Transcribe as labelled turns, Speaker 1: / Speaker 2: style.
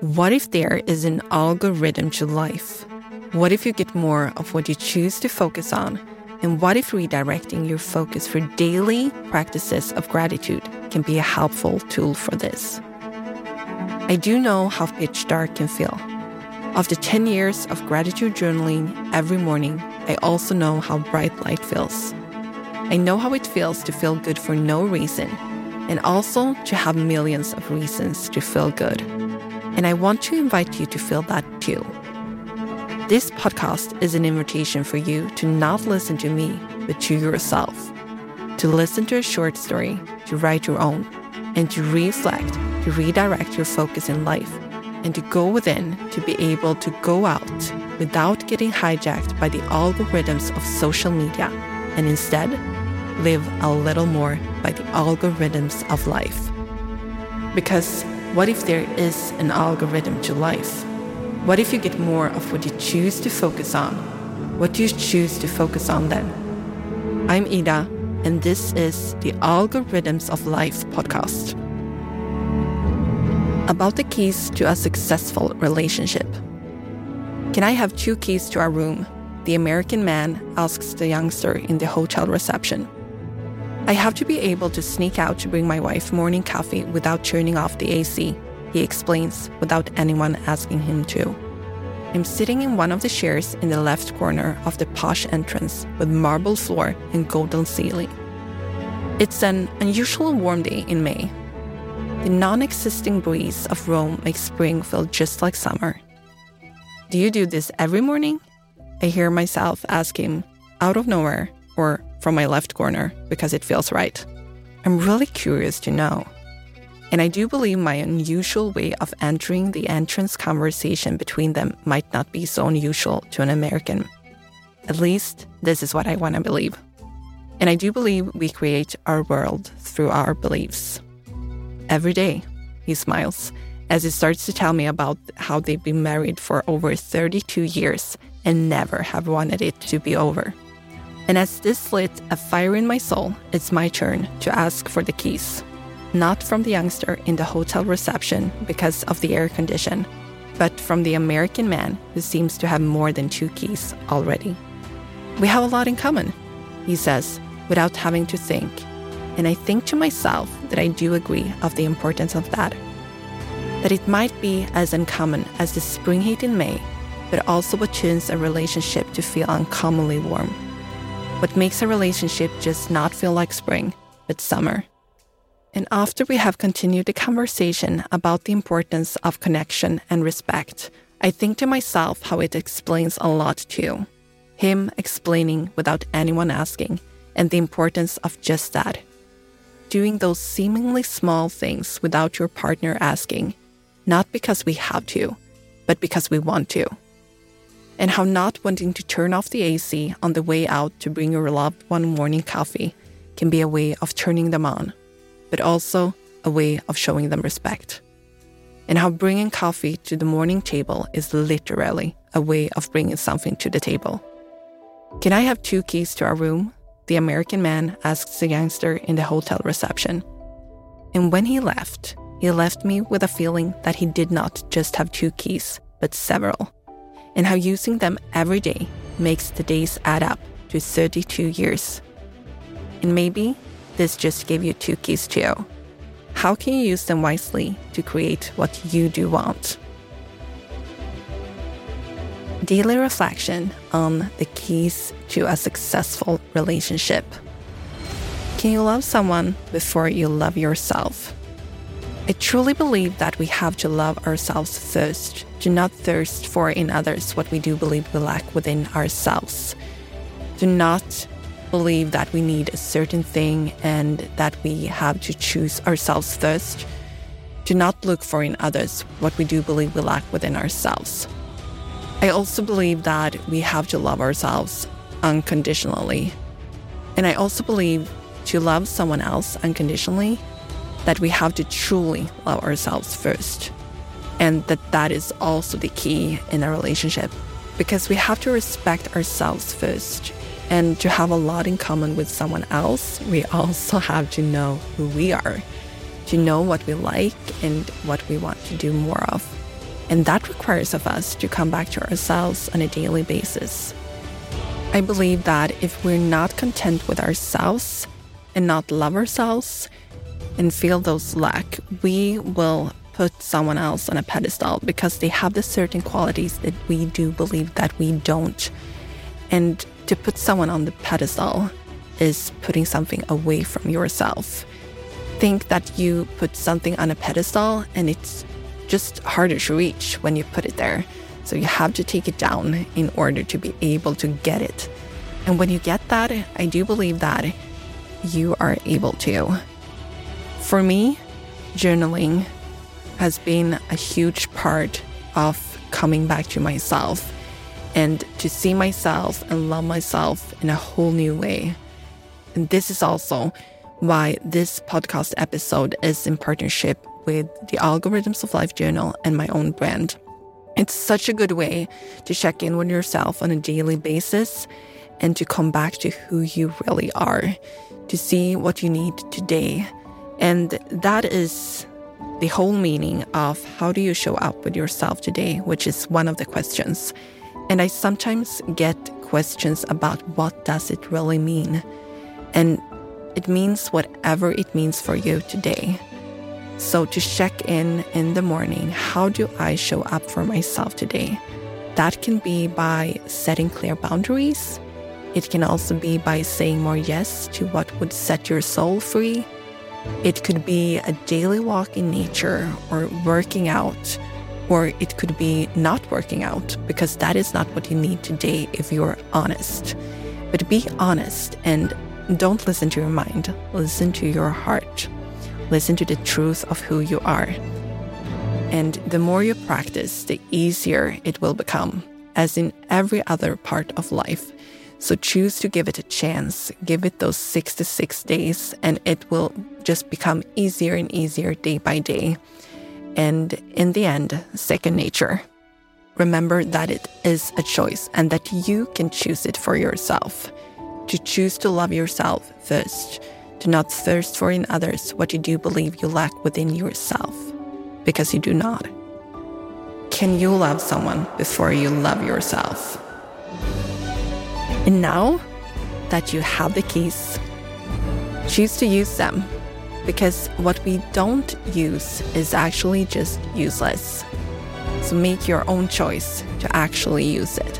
Speaker 1: What if there is an algorithm to life? What if you get more of what you choose to focus on? And what if redirecting your focus for daily practices of gratitude can be a helpful tool for this? I do know how pitch dark can feel. After 10 years of gratitude journaling every morning, I also know how bright light feels. I know how it feels to feel good for no reason, and also to have millions of reasons to feel good. And I want to invite you to feel that too. This podcast is an invitation for you to not listen to me, but to yourself. To listen to a short story, to write your own, and to reflect, to redirect your focus in life, and to go within to be able to go out without getting hijacked by the algorithms of social media, and instead live a little more by the algorithms of life. Because what if there is an algorithm to life? What if you get more of what you choose to focus on? What do you choose to focus on then? I'm Ida, and this is the Algorithms of Life podcast. About the keys to a successful relationship. Can I have two keys to our room? The American man asks the youngster in the hotel reception. I have to be able to sneak out to bring my wife morning coffee without turning off the AC, he explains without anyone asking him to. I'm sitting in one of the chairs in the left corner of the posh entrance with marble floor and golden ceiling. It's an unusual warm day in May. The non existing breeze of Rome makes spring feel just like summer. Do you do this every morning? I hear myself ask him out of nowhere or from my left corner because it feels right. I'm really curious to know. And I do believe my unusual way of entering the entrance conversation between them might not be so unusual to an American. At least, this is what I want to believe. And I do believe we create our world through our beliefs. Every day, he smiles as he starts to tell me about how they've been married for over 32 years and never have wanted it to be over. And as this lit a fire in my soul, it's my turn to ask for the keys. Not from the youngster in the hotel reception because of the air condition, but from the American man who seems to have more than two keys already. We have a lot in common, he says, without having to think. And I think to myself that I do agree of the importance of that. That it might be as uncommon as the spring heat in May, but also what turns a relationship to feel uncommonly warm what makes a relationship just not feel like spring, but summer. And after we have continued the conversation about the importance of connection and respect, I think to myself how it explains a lot too. Him explaining without anyone asking, and the importance of just that. Doing those seemingly small things without your partner asking, not because we have to, but because we want to and how not wanting to turn off the AC on the way out to bring your loved one morning coffee can be a way of turning them on, but also a way of showing them respect. And how bringing coffee to the morning table is literally a way of bringing something to the table. Can I have two keys to our room? The American man asks the youngster in the hotel reception. And when he left, he left me with a feeling that he did not just have two keys, but several and how using them every day makes the days add up to 32 years. And maybe this just gave you two keys too. How can you use them wisely to create what you do want? Daily reflection on the keys to a successful relationship. Can you love someone before you love yourself? I truly believe that we have to love ourselves first, to not thirst for in others what we do believe we lack within ourselves. Do not believe that we need a certain thing and that we have to choose ourselves first. Do not look for in others what we do believe we lack within ourselves. I also believe that we have to love ourselves unconditionally. And I also believe to love someone else unconditionally that we have to truly love ourselves first. And that that is also the key in a relationship because we have to respect ourselves first. And to have a lot in common with someone else, we also have to know who we are, to know what we like and what we want to do more of. And that requires of us to come back to ourselves on a daily basis. I believe that if we're not content with ourselves and not love ourselves and feel those lack, we will put someone else on a pedestal because they have the certain qualities that we do believe that we don't. And to put someone on the pedestal is putting something away from yourself. Think that you put something on a pedestal and it's just harder to reach when you put it there. So you have to take it down in order to be able to get it. And when you get that, I do believe that you are able to. For me, journaling has been a huge part of coming back to myself and to see myself and love myself in a whole new way. And this is also why this podcast episode is in partnership with the Algorithms of Life Journal and my own brand. It's such a good way to check in with yourself on a daily basis and to come back to who you really are, to see what you need today. And that is the whole meaning of how do you show up with yourself today, which is one of the questions. And I sometimes get questions about what does it really mean? And it means whatever it means for you today. So, to check in in the morning, how do I show up for myself today? That can be by setting clear boundaries. It can also be by saying more yes to what would set your soul free. It could be a daily walk in nature or working out, or it could be not working out because that is not what you need today if you're honest. But be honest and don't listen to your mind, listen to your heart. Listen to the truth of who you are. And the more you practice, the easier it will become, as in every other part of life. So choose to give it a chance. Give it those 66 days, and it will just become easier and easier day by day. And in the end, second nature. Remember that it is a choice and that you can choose it for yourself. To choose to love yourself first do not thirst for in others what you do believe you lack within yourself, because you do not. Can you love someone before you love yourself? And now that you have the keys, choose to use them, because what we don't use is actually just useless. So make your own choice to actually use it.